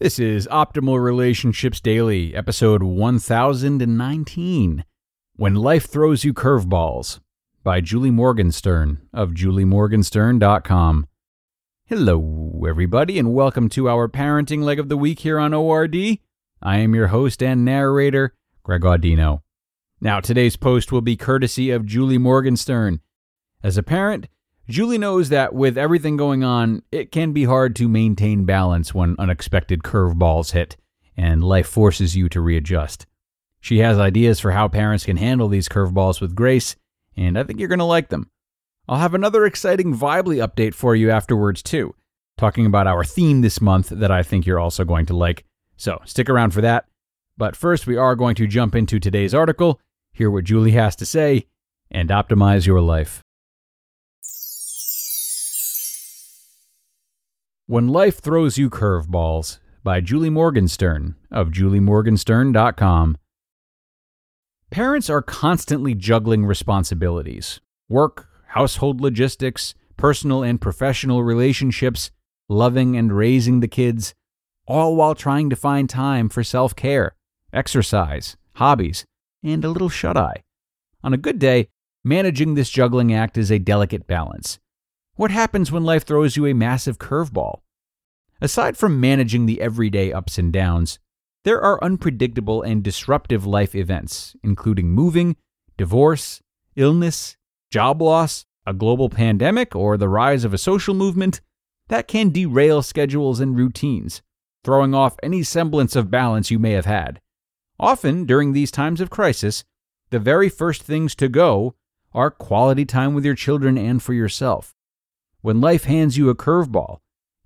This is Optimal Relationships Daily, episode 1019 When Life Throws You Curveballs by Julie Morgenstern of juliemorgenstern.com. Hello, everybody, and welcome to our parenting leg of the week here on ORD. I am your host and narrator, Greg Audino. Now, today's post will be courtesy of Julie Morgenstern. As a parent, Julie knows that with everything going on, it can be hard to maintain balance when unexpected curveballs hit and life forces you to readjust. She has ideas for how parents can handle these curveballs with grace, and I think you're going to like them. I'll have another exciting Vibely update for you afterwards, too, talking about our theme this month that I think you're also going to like. So stick around for that. But first, we are going to jump into today's article, hear what Julie has to say, and optimize your life. When Life Throws You Curveballs by Julie Morgenstern of juliemorgenstern.com. Parents are constantly juggling responsibilities work, household logistics, personal and professional relationships, loving and raising the kids, all while trying to find time for self care, exercise, hobbies, and a little shut eye. On a good day, managing this juggling act is a delicate balance. What happens when life throws you a massive curveball? Aside from managing the everyday ups and downs, there are unpredictable and disruptive life events, including moving, divorce, illness, job loss, a global pandemic, or the rise of a social movement, that can derail schedules and routines, throwing off any semblance of balance you may have had. Often, during these times of crisis, the very first things to go are quality time with your children and for yourself. When life hands you a curveball,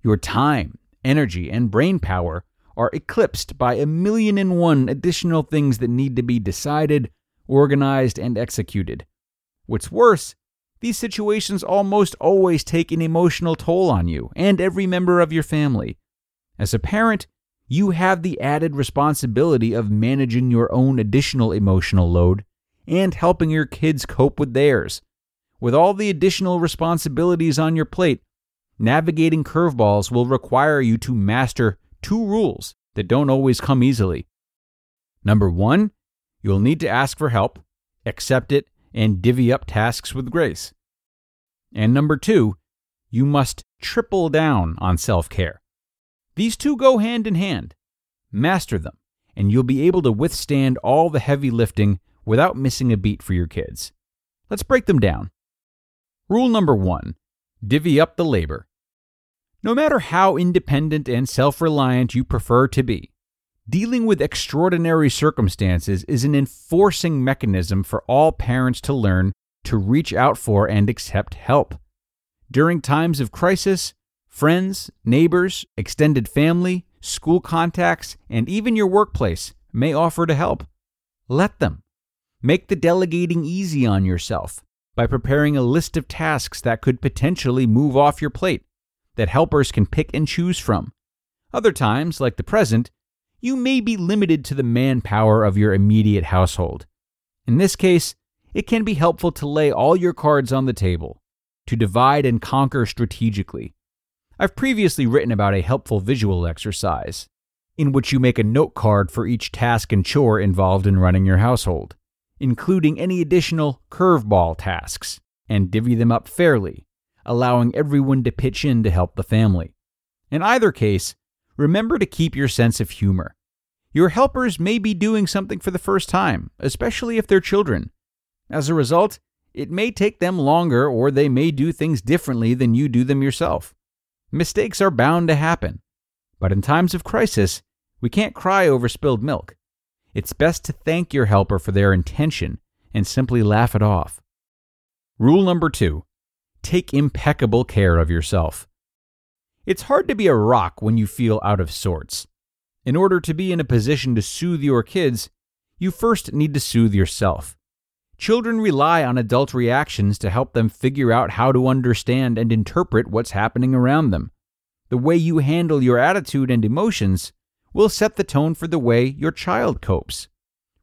your time, energy, and brain power are eclipsed by a million and one additional things that need to be decided, organized, and executed. What's worse, these situations almost always take an emotional toll on you and every member of your family. As a parent, you have the added responsibility of managing your own additional emotional load and helping your kids cope with theirs. With all the additional responsibilities on your plate, navigating curveballs will require you to master two rules that don't always come easily. Number one, you'll need to ask for help, accept it, and divvy up tasks with grace. And number two, you must triple down on self care. These two go hand in hand. Master them, and you'll be able to withstand all the heavy lifting without missing a beat for your kids. Let's break them down. Rule number one divvy up the labor. No matter how independent and self reliant you prefer to be, dealing with extraordinary circumstances is an enforcing mechanism for all parents to learn to reach out for and accept help. During times of crisis, friends, neighbors, extended family, school contacts, and even your workplace may offer to help. Let them. Make the delegating easy on yourself by preparing a list of tasks that could potentially move off your plate that helpers can pick and choose from. Other times, like the present, you may be limited to the manpower of your immediate household. In this case, it can be helpful to lay all your cards on the table, to divide and conquer strategically. I've previously written about a helpful visual exercise, in which you make a note card for each task and chore involved in running your household including any additional curveball tasks, and divvy them up fairly, allowing everyone to pitch in to help the family. In either case, remember to keep your sense of humor. Your helpers may be doing something for the first time, especially if they're children. As a result, it may take them longer or they may do things differently than you do them yourself. Mistakes are bound to happen. But in times of crisis, we can't cry over spilled milk. It's best to thank your helper for their intention and simply laugh it off. Rule number two take impeccable care of yourself. It's hard to be a rock when you feel out of sorts. In order to be in a position to soothe your kids, you first need to soothe yourself. Children rely on adult reactions to help them figure out how to understand and interpret what's happening around them. The way you handle your attitude and emotions will set the tone for the way your child copes.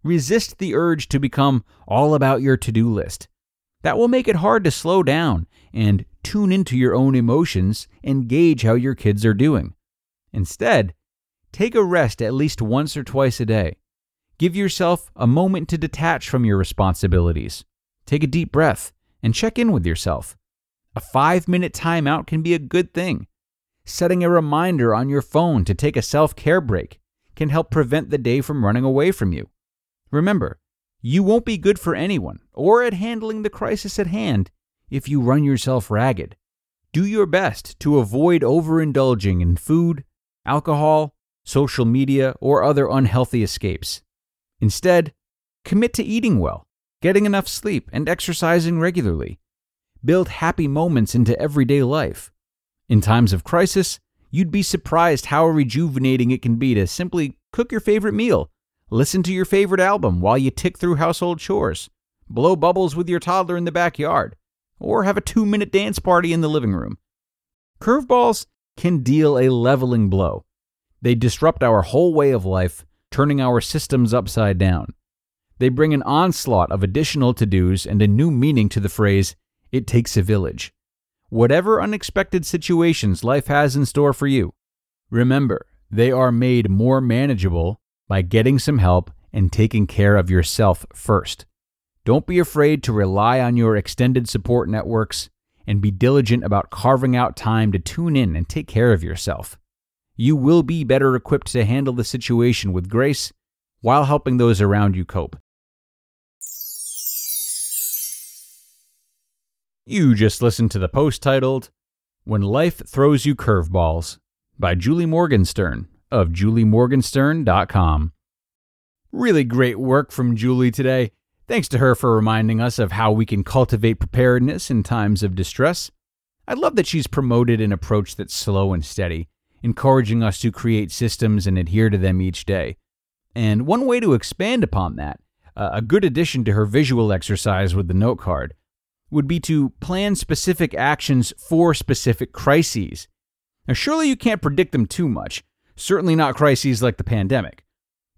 Resist the urge to become all about your to do list. That will make it hard to slow down and tune into your own emotions and gauge how your kids are doing. Instead, take a rest at least once or twice a day. Give yourself a moment to detach from your responsibilities. Take a deep breath and check in with yourself. A five minute timeout can be a good thing. Setting a reminder on your phone to take a self care break can help prevent the day from running away from you. Remember, you won't be good for anyone or at handling the crisis at hand if you run yourself ragged. Do your best to avoid overindulging in food, alcohol, social media, or other unhealthy escapes. Instead, commit to eating well, getting enough sleep, and exercising regularly. Build happy moments into everyday life. In times of crisis, you'd be surprised how rejuvenating it can be to simply cook your favorite meal, listen to your favorite album while you tick through household chores, blow bubbles with your toddler in the backyard, or have a two minute dance party in the living room. Curveballs can deal a leveling blow. They disrupt our whole way of life turning our systems upside down. They bring an onslaught of additional to dos and a new meaning to the phrase, it takes a village. Whatever unexpected situations life has in store for you, remember, they are made more manageable by getting some help and taking care of yourself first. Don't be afraid to rely on your extended support networks and be diligent about carving out time to tune in and take care of yourself you will be better equipped to handle the situation with grace while helping those around you cope. You just listened to the post titled When Life Throws You Curveballs by Julie Morgenstern of juliemorgenstern.com. Really great work from Julie today. Thanks to her for reminding us of how we can cultivate preparedness in times of distress. I love that she's promoted an approach that's slow and steady encouraging us to create systems and adhere to them each day. And one way to expand upon that, uh, a good addition to her visual exercise with the note card, would be to plan specific actions for specific crises. Now, surely you can't predict them too much, certainly not crises like the pandemic.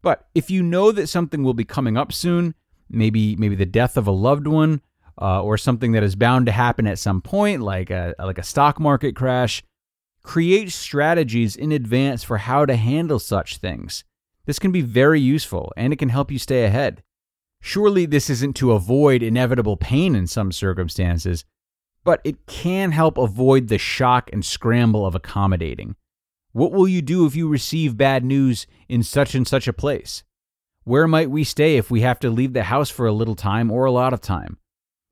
But if you know that something will be coming up soon, maybe maybe the death of a loved one, uh, or something that is bound to happen at some point, like a like a stock market crash, Create strategies in advance for how to handle such things. This can be very useful and it can help you stay ahead. Surely, this isn't to avoid inevitable pain in some circumstances, but it can help avoid the shock and scramble of accommodating. What will you do if you receive bad news in such and such a place? Where might we stay if we have to leave the house for a little time or a lot of time?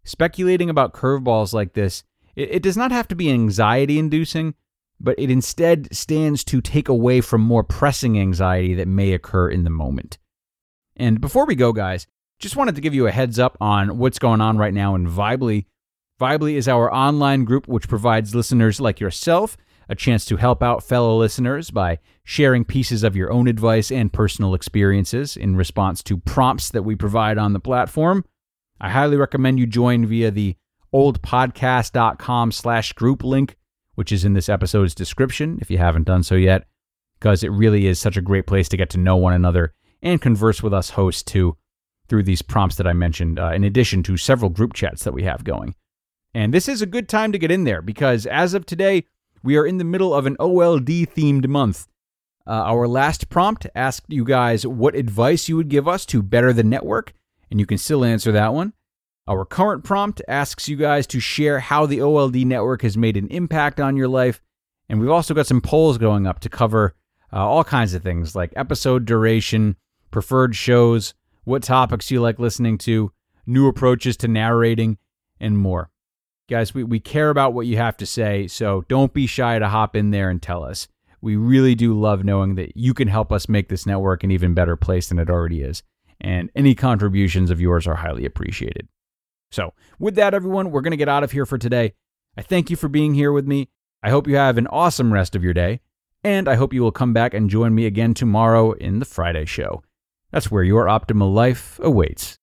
Speculating about curveballs like this, it, does not have to be anxiety inducing, but it instead stands to take away from more pressing anxiety that may occur in the moment. And before we go, guys, just wanted to give you a heads up on what's going on right now in Vibely. Vibely is our online group which provides listeners like yourself a chance to help out fellow listeners by sharing pieces of your own advice and personal experiences in response to prompts that we provide on the platform. I highly recommend you join via the oldpodcast.com slash group link which is in this episode's description if you haven't done so yet, because it really is such a great place to get to know one another and converse with us hosts too through these prompts that I mentioned, uh, in addition to several group chats that we have going. And this is a good time to get in there because as of today, we are in the middle of an OLD themed month. Uh, our last prompt asked you guys what advice you would give us to better the network, and you can still answer that one. Our current prompt asks you guys to share how the OLD network has made an impact on your life. And we've also got some polls going up to cover uh, all kinds of things like episode duration, preferred shows, what topics you like listening to, new approaches to narrating, and more. Guys, we, we care about what you have to say, so don't be shy to hop in there and tell us. We really do love knowing that you can help us make this network an even better place than it already is. And any contributions of yours are highly appreciated. So, with that, everyone, we're going to get out of here for today. I thank you for being here with me. I hope you have an awesome rest of your day. And I hope you will come back and join me again tomorrow in the Friday show. That's where your optimal life awaits.